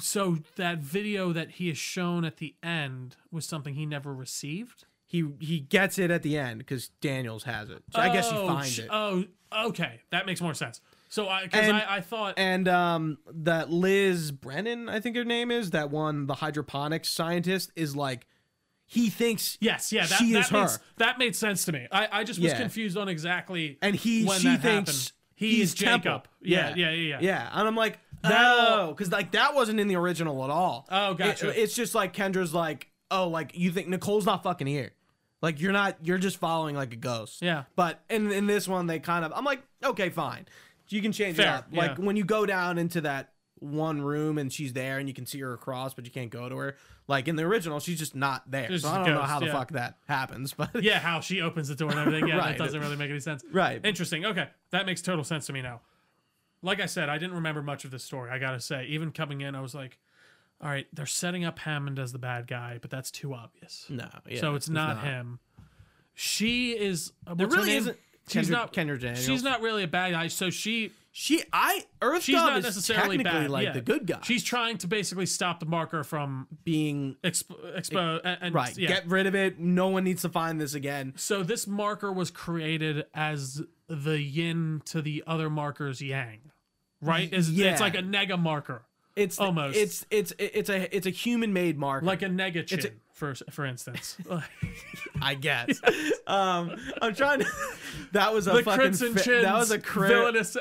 So that video that he is shown at the end was something he never received. he he gets it at the end because Daniels has it. So I guess he Oh, finds it. Oh, okay, that makes more sense. So I because And- I, I thought and um that Liz Brennan, I think her name is, that one the hydroponics scientist is like he thinks yes, yeah, that, she that is makes, her. that made sense to me. I, I just was Yeah. confused on exactly and he when she that thinks happened. He he's is Jacob. Temple. Yeah, yeah, yeah, yeah. Yeah, and I'm like, That- oh, because like that wasn't in the original at all. Oh, gotcha. It- it's just like Kendra's like, oh, like you think Nicole's not fucking here. Like you're not, you're just following like a ghost. Yeah. But in in this one, they kind of, I'm like, okay, fine, you can change it Fair, up. Like yeah. when you go down into that one room and she's there and you can see her across, but you can't go to her. Like in the original, she's just not there. She's so I don't know how the yeah. fuck that happens, but yeah, how she opens the door and everything. Yeah, Right. that doesn't really make any sense. right. Interesting. Okay, that makes total sense to me now. Like I said, I didn't remember much of this story. I gotta say, even coming in, I was like, "All right, they're setting up Hammond as the bad guy, but that's too obvious. no, yeah, so it's, not, him. She is. There really name? Isn't. She's not. Kendra Daniels. She's not really a bad guy. So she. She, I, Earth She's not is necessarily bad. like yeah. the good guy. She's trying to basically stop the marker from being expo. expo and, and- right. Yeah. Get rid of it. No one needs to find this again. So this marker was created as the yin to the other marker's yang, right? Is Yeah. it's like a nega marker, It's Almost. It's it's it's a it's a human made marker. like a nega chin, It's a- for for instance. I guess. um, I'm trying to. That was a the fucking. Fa- that was a cra- villainous.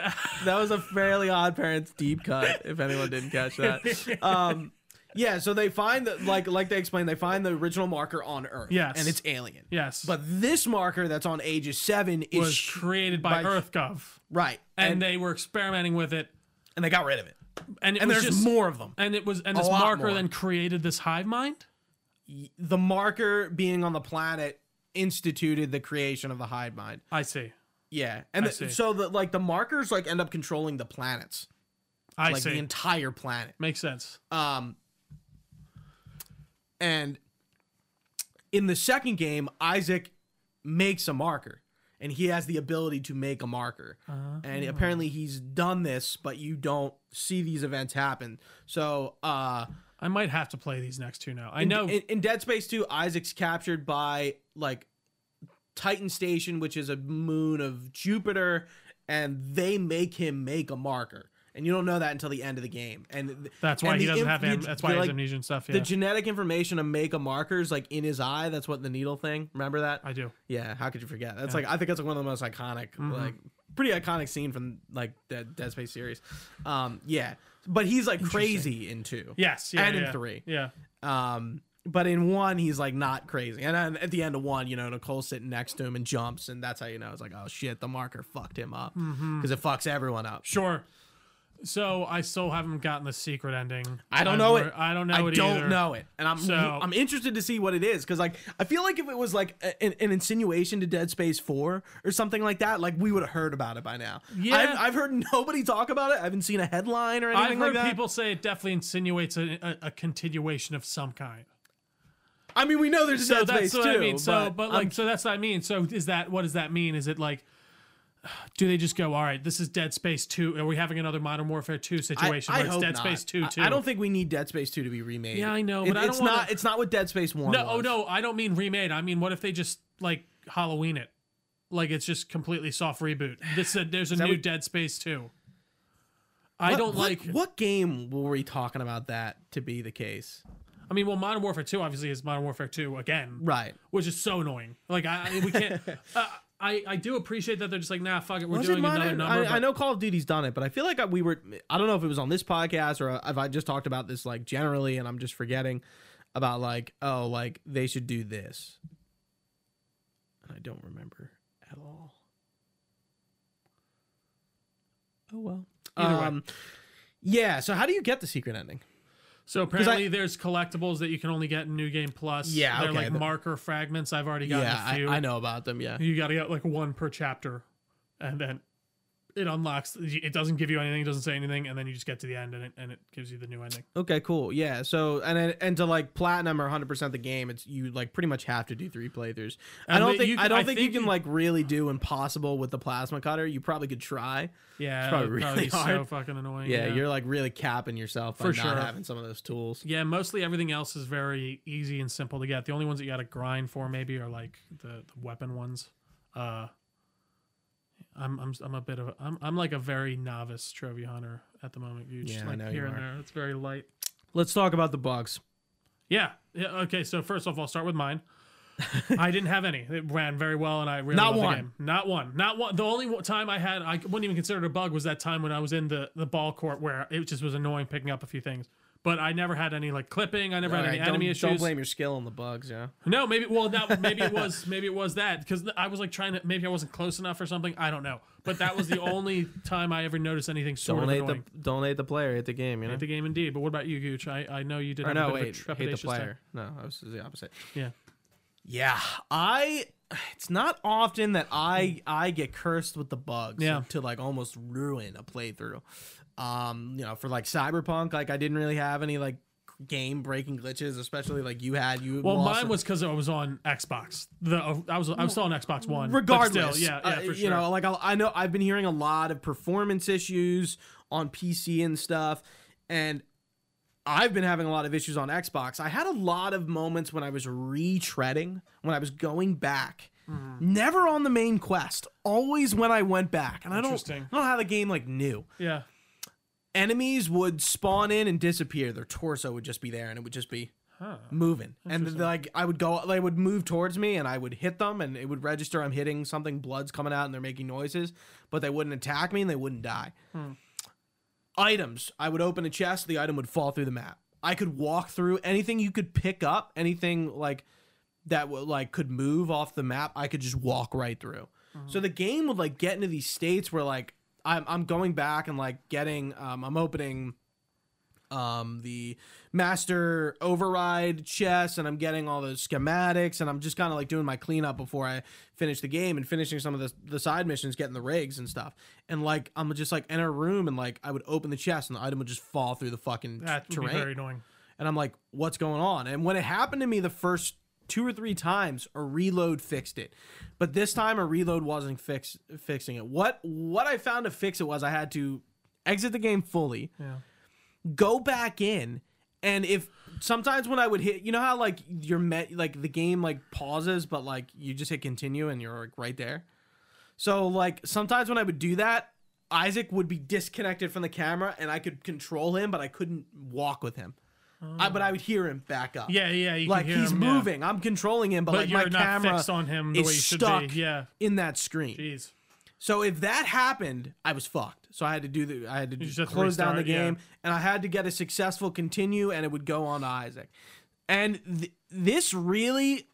That was a fairly odd parents deep cut. If anyone didn't catch that. Um, yeah. So they find that like like they explained they find the original marker on Earth. Yes. And it's alien. yes, But this marker that's on Aegis Seven is was created by, by- EarthGov, right, and, and they were experimenting with it. and they got rid of it. and it and there's just more of them. and it was and this marker then created this hive mind. The marker being on the planet instituted the creation of the hive mind. I see. Yeah, and the- so the like the markers like end up controlling the planets, I like see. the entire planet. Makes sense. Um, and in the second game, Isaac makes a marker, and he has the ability to make a marker. And apparently, he's done this, but you don't see these events happen. So, uh, I might have to play these next two now. I know. in, in Dead Space 2, Isaac's captured by like Titan Station, which is a moon of Jupiter, and they make him make a marker. And you don't know that until the end of the game. And that's why and he doesn't inf- have. Am- that's why he like, amnesia and stuff. Yeah, the genetic information to make a marker is like in his eye. That's what the needle thing. Remember that? I do. Yeah. How could you forget? That's like I think that's like one of the most iconic, like pretty iconic scene from like the Dead Space series. Um, yeah. But he's like crazy in two. Yes. Yeah. And in three. Yeah. Um, but in one, he's like not crazy. And then at the end of one, you know, Nicole's sitting next to him and jumps, and that's how you know it's like, oh shit, the marker fucked him up because it fucks everyone up. Sure. So I still haven't gotten the secret ending. I don't I've know it. I don't know I it I don't either. know it, and I'm So- I'm interested to see what it is because like I feel like if it was like a- an, an insinuation to Dead Space Four or something like that, like we would have heard about it by now. Yeah. I've, I've heard nobody talk about it. I haven't seen a headline or anything I've like heard that. people say it definitely insinuates a, a, a continuation of some kind. I mean, we know there's a So Dead that's Space what too. I mean. So, but, I'm like, so that's what I mean. So is that what does that mean? Is it like, do they just go, all right, this is Dead Space Two? Are we having another Modern Warfare Two situation where it's hope Dead not. Space Two I- too? I, don't think we need Dead Space Two to be remade. Yeah, I know, It- but I don't it's wanna- not. It's not what Dead Space One. No, oh no, I don't mean remade. I mean, what if they just like Halloween it? Like it's just completely soft reboot. This uh, there's a new what- Dead Space Two. I What- don't what- like. What game were we talking about that to be the case? I mean, well, Modern Warfare Two obviously is Modern Warfare Two again, Right. which is so annoying. Like I, I- we can't. uh, I I do appreciate that they're just like, nah, fuck it, we're Was doing it another number. I, I know Call of Duty's done it, but I feel like we were. I don't know if it was on this podcast or if I just talked about this like generally, and I'm just forgetting about like, oh, like they should do this. And I don't remember at all. Oh well. Either way. um, Yeah. So how do you get the secret ending? So apparently, there's collectibles that you can only get in New Game Plus. Yeah, they're okay, like the- marker fragments. I've already gotten yeah, a few. I, I know about them. Yeah. You got to get like one per chapter, and then it unlocks. It doesn't give you anything. It doesn't say anything, and then you just get to the end, and it and it gives you the new ending. Okay, cool. Yeah. So and then- and to like platinum or 100% the game, it's you like pretty much have to do three playthroughs. I don't think you I can- don't I think, think you can like really do impossible with the plasma cutter. You probably could try. Yeah, it's probably would really be so fucking annoying. Yeah, you're like really capping yourself For not sure. having some of those tools. Yeah, mostly everything else is very easy and simple to get. The only ones that you got to grind for maybe are like the, the weapon ones. Uh, I'm I'm I'm a bit of a, I'm I'm like a very novice trophy hunter at the moment. You just Yeah, I like know here and there. It's very light. Let's talk about the bugs. Yeah. Yeah. Okay. So first off, I'll start with mine. I didn't have any. It ran very well, and I really Not one. the game. Not one. Not one. The only time I had, I wouldn't even consider it a bug, was that time when I was in the the ball court where it just was annoying picking up a few things. But I never had any like clipping. I never had All any enemy issues. don't blame your skill on the bugs. Yeah. No, maybe well that maybe it was maybe it was that because I was like trying to maybe I wasn't close enough or something. I don't know. But that was the only time I ever noticed anything sort Don't of hate annoying. the don't hate the player, hate the game. You know. Hate the game indeed. But what about you, Gooch? I, I know you did Or no, wait, hate the trepidatious time. player. No, I was the opposite. Yeah. Yeah, I. It's not often that I I get cursed with the bugs. Yeah. To like almost ruin a playthrough. Um, you know, for like Cyberpunk, like I didn't really have any like game breaking glitches, especially like you had. You Well, mine was because I was on Xbox. The uh, I was I was still on Xbox One. regardless. still, yeah, yeah, uh, for You know, like I, I know I've been hearing a lot of performance issues on PC and stuff, and I've been having a lot of issues on Xbox. I had a lot of moments when I was retreading, when I was going back. Mm-hmm. Never on the main quest. Always when I went back, and I don't, I don't know how the game like knew. yeah. Enemies would spawn in and disappear. Their torso would just be there, and it would just be Huh. moving. And like i would go they would move towards me and i would hit them and it would register i'm hitting something blood's coming out and they're making noises but they wouldn't attack me and they wouldn't die. Hmm. Items. I would open a chest the item would fall through the map i could walk through anything you could pick up anything like that would like could move off the map i could just walk right through. Hmm. So the game would like get into these states where like i'm, I'm going back and like getting um, i'm opening um, the master override chess, and I'm getting all the schematics, and I'm just kind of like doing my cleanup before I finish the game and finishing some of the the side missions, getting the rigs and stuff. And like I'm just like in a room, and like I would open the chest, and the item would just fall through the fucking That would terrain. be very annoying. And I'm like, what's going on? And when it happened to me the first two or three times, a reload fixed it. But this time a reload wasn't fix fixing it. What what I found to fix it was I had to exit the game fully, Yeah. go back in, and if sometimes when I would hit you know how like you're met like the game like pauses, but like you just hit continue and you're like right there. So like sometimes when I would do that, Isaac would be disconnected from the camera and I could control him, but I couldn't walk with him. I, but I ah. would hear him back up. Yeah, yeah. You like can hear he's him, yeah.moving. I'm controlling him, but, but like you're my not camera fixed on him the is way you should stuck be. Yeah. in that screen. Jeez. So if that happened, I was fucked. So I had to do the I had to just have to close down the restart, yeah. game, and I had to get a successful continue, and it would go on to Isaac. And th- this really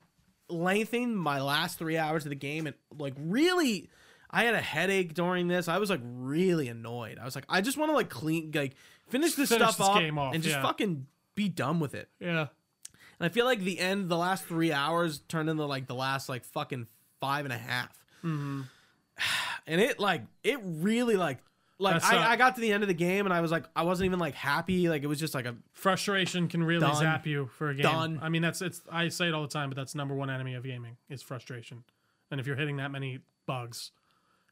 lengthened my last three hours of the game, and like really, I had a headache during this. I was like really annoyed. I was like, I just want to like clean, like finish this Finish stuff this up game off, and just yeah. fucking be done with it. Yeah. And I feel like the end, the last three hours turned into like the last like fucking five and a half. Mm-hmm. And it like it really like like That's not- I, I got to the end of the game and I was like I wasn't even like happy. Like it was just like a Frustration can really Done. zap you for a game. Done. I mean, that's it's. I say it all the time, but that's number one enemy of gaming is frustration. And if you're hitting that many bugs,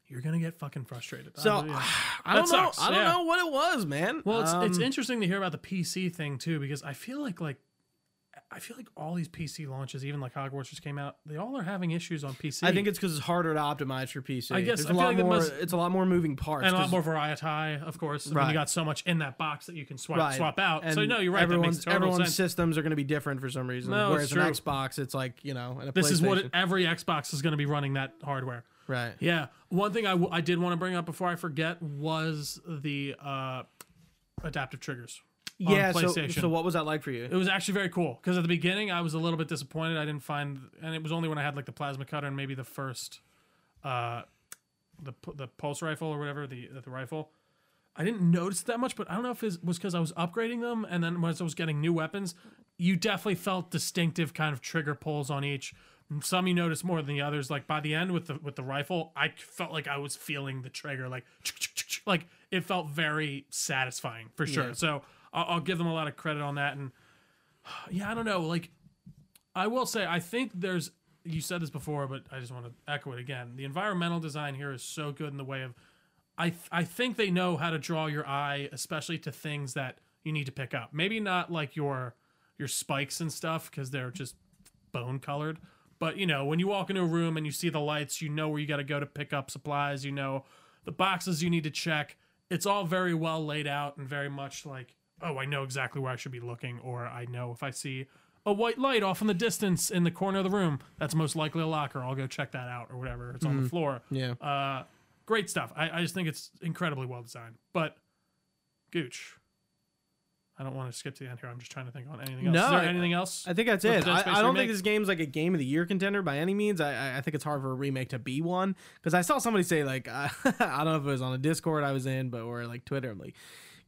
you're gonna get fucking frustrated. so yeah. I don't That know. sucks, I don't yeah. know what it was, man. Well, it's it's Um, interesting to hear about the PC thing too because I feel like like I feel like all these PC launches, even like Hogwarts just came out, they all are having issues on PC. I think it's because it's harder to optimize for PC. I guess There's I a lot like more. must- It's a lot more moving parts. and a lot more variety, of course. Right. you got so much in that box that you can swipe Right. swap out. so no, you're right. That Everyone's everyone's sense. systems are going to be different for some reason. No, Whereas it's an true. Xbox, it's like you know, a This is what every Xbox is going to be running that hardware. Right. Yeah. One thing I, w- I did want to bring up before I forget was the uh, adaptive triggers. on Yeah. So, PlayStation. so what was that like for you? It was actually very cool because at the beginning I was a little bit disappointed. I didn't find, and it was only when I had like the plasma cutter and maybe the first, uh, the the pulse rifle or whatever the the rifle. I didn't notice that much, but I don't know if it was because I was upgrading them, and then once I was getting new weapons, you definitely felt distinctive kind of trigger pulls on each. Some you notice more than the others. Like by the end with the with the rifle, I felt like I was feeling the trigger, like like it felt very satisfying for sure. Yeah. So I'll, I'll give them a lot of credit on that. And yeah, I don't know. Like I will say, I think there's. You said this before, but I just want to echo it again. The environmental design here is so good in the way of, I th- I think they know how to draw your eye, especially to things that you need to pick up. Maybe not like your your spikes and stuff because they're just bone colored. But you know, when you walk into a room and you see the lights, you know where you got to go to pick up supplies. You know the boxes you need to check. It's all very well laid out and very much like, oh, I know exactly where I should be looking, or I know if I see a white light off in the distance in the corner of the room, that's most likely a locker. I'll go check that out or whatever. It's on the floor. Yeah. Uh, great stuff. I, I just think it's incredibly well designed. But Gooch, I don't want to skip to the end here. I'm just trying to think on anything else. No, Is there I- anything else? I think that's it. I, I don't remake? think this game's like a game of the year contender by any means. I I- I think it's hard for a remake to be one because I saw somebody say like uh, I don't know if it was on a Discord I was in, but or like Twitter, I'm like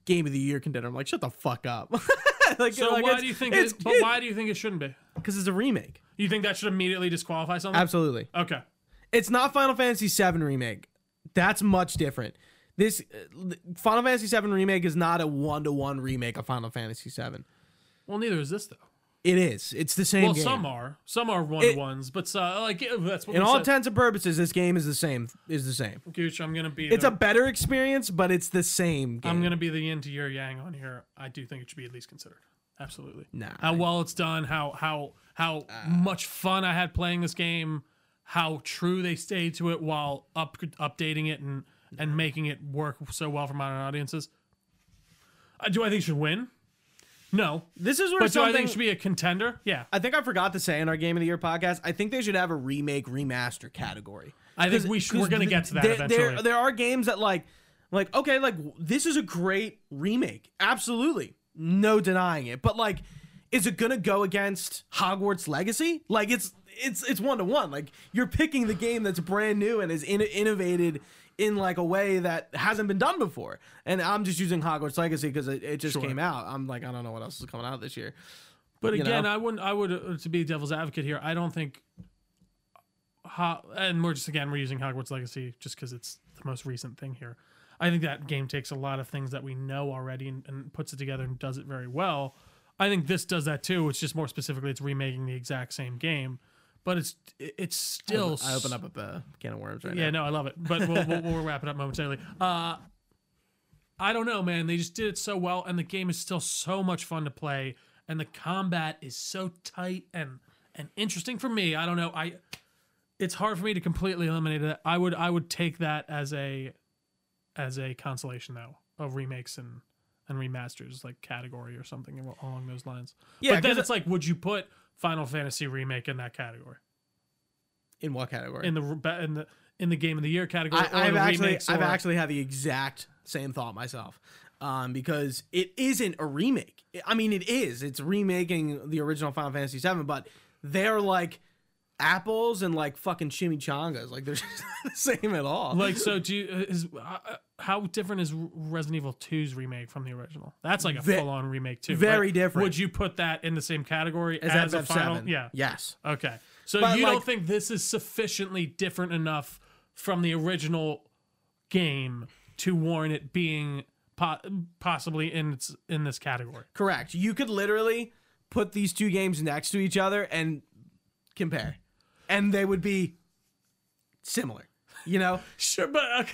game of the year contender. I'm like shut the fuck up. like, so like, why do you think? It, but why do you think it shouldn't be? Because it's a remake. You think that should immediately disqualify something? Absolutely, Okay. it's not Final Fantasy VII remake. That's much different. This uh, Final Fantasy VII remake is not a one to one remake of Final Fantasy VII. Well, neither is this though. It is. It's the same Well, game. some are. Some are one ones, but uh, like that's what In all said. intents and purposes, this game is the same. Is the same. Gooch, I'm gonna be. It's the, a better experience, but it's the same game. I'm gonna be the yin to your yang on here. I do think it should be at least considered. Absolutely. Nah. How well it's done. How how how much fun I had playing this game. How true they stayed to it while up updating it and and making it work so well for modern audiences. Uh, do I think it should win? No. This is where But do I something. think should be a contender? Yeah. I think I forgot to say in our Game of the Year podcast. I think they should have a remake remaster category. I think we should, we're going to get to that there, eventually. There, there are games that like, like okay, like this is a great remake. Absolutely, no denying it. But like, is it gonna go against Hogwarts Legacy? Like it's it's it's one to one. Like you're picking the game that's brand new and is in, innovated in like a way that hasn't been done before. And I'm just using Hogwarts Legacy because it, it just Sure. came out. I'm like I don't know what else is coming out this year. But again, know? I wouldn't. I would uh, to be devil's advocate here. I don't think. Ho- and we're just again we're using Hogwarts Legacy just because it's the most recent thing here. I think that game takes a lot of things that we know already and, and puts it together and does it very well. I think this does that too. It's just more specifically, it's remaking the exact same game, but it's it's still. I open up a uh, can of worms right Yeah, now. Yeah, no, I love it. But we'll, we'll, we'll wrap it up momentarily. Uh, I don't know, man. They just did it so well, and the game is still so much fun to play, and the combat is so tight and and interesting for me. I don't know. I it's hard for me to completely eliminate it. I would I would take that as a as a consolation though of remakes and and remasters like category or something along those lines. Yeah, but then it's like, would you put Final Fantasy remake in that category In what category? in the in the in the game of the year category? I, I've actually I've actually had the exact same thought myself. Um, because it isn't a remake. I mean, it is. It's remaking the original Final Fantasy VII, but they're like apples and like fucking chimichangas. Like they're just not the same at all. like so do you is uh, how different is Resident Evil 2's remake from the original? That's like a Ve- full on remake too. very different. Would you put that in the same category as, as, a FF7. final? Yeah. Yes. Okay. So But, you don't think this is sufficiently different enough from the original game to warrant it being po- possibly in its, in this category? Correct. You could literally put these two games next to each other and compare, and they would be similar. You know, Sure, but okay.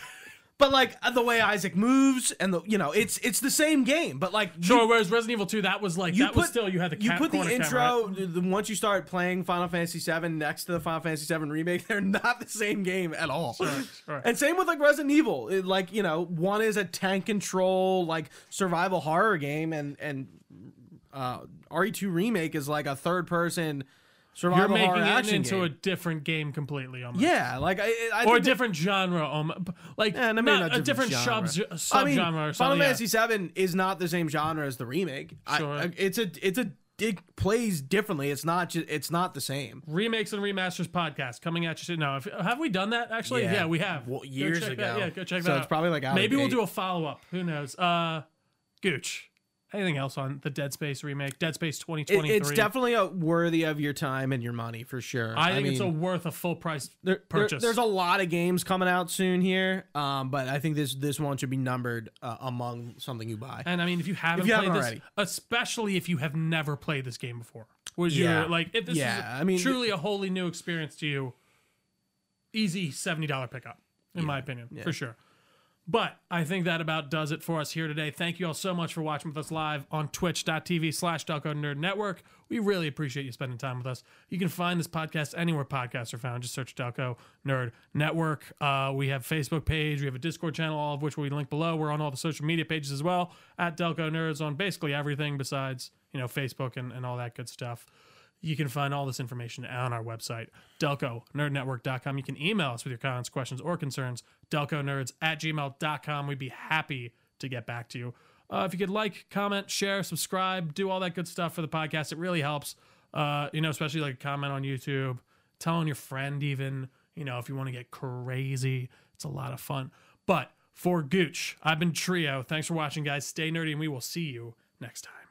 but like the way Isaac moves and the you know it's it's the same game, but like you- sure. Whereas Resident Evil 2, that was like you that put was still you had the you put the intro camera, the, the- once you start playing Final Fantasy VII next to the Final Fantasy VII remake, they're not the same game at all. sure. And same with like Resident Evil, It, like you know, one is a tank control like survival horror game, and and uh, RE2 remake is like a third person You're making horror it into game. a different game completely. Almost. yeah, like I, I or a think that- different genre, um, like Yeah, and I mean, not not a different genre. sub I mean, genre Final something. yeah. Fantasy VII is not the same genre as the remake. Sure. I, it's a it's a it plays differently. It's not just it's not the same. Remakes and remasters podcast coming at you. soon. No, if, have we done that actually? Yeah. Yeah, we have Well, years ago. That, yeah, go check So that. So it's out. probably like maybe we'll date. do a follow up. Who knows? Uh, Gooch. Anything else on the Dead Space remake? Dead Space It- 2023. it's definitely a worthy of your time and your money for sure. I think it's a worth a full price there, there- purchase. there's a lot of games coming out soon here, um, but I think this this one should be numbered uh, among something you buy. And I mean, if you haven't you played haven't this, already. especially if you have never played this game before, was Yeah. your like if this Yeah, is I mean- truly a wholly new experience to you, easy seventy dollar pickup, in my opinion, for sure. But I think that about does it for us here today. Thank you all so much for watching with us live on twitch.tv slash Delco Nerd Network. We really appreciate you spending time with us. You can find this podcast anywhere podcasts are found. Just search Delco Nerd Network. Uh, we have Facebook page. We have a Discord channel, all of which we link below. We're on all the social media pages as well at Delco Nerds on basically everything besides, you know, Facebook and, and all that good stuff. You can find all this information on our website, delconerdnetwork.com. You can email us with your comments, questions, or concerns, delconerds at gmail.com. We'd be happy to get back to you. Uh, if you could like, comment, share, subscribe, do all that good stuff for the podcast, it really helps. Uh, you know, especially like comment on YouTube, telling your friend even, you know, if you want to get crazy, it's a lot of fun. But for Gooch, I've been Trio. Thanks for watching, guys. Stay nerdy, and we will see you next time.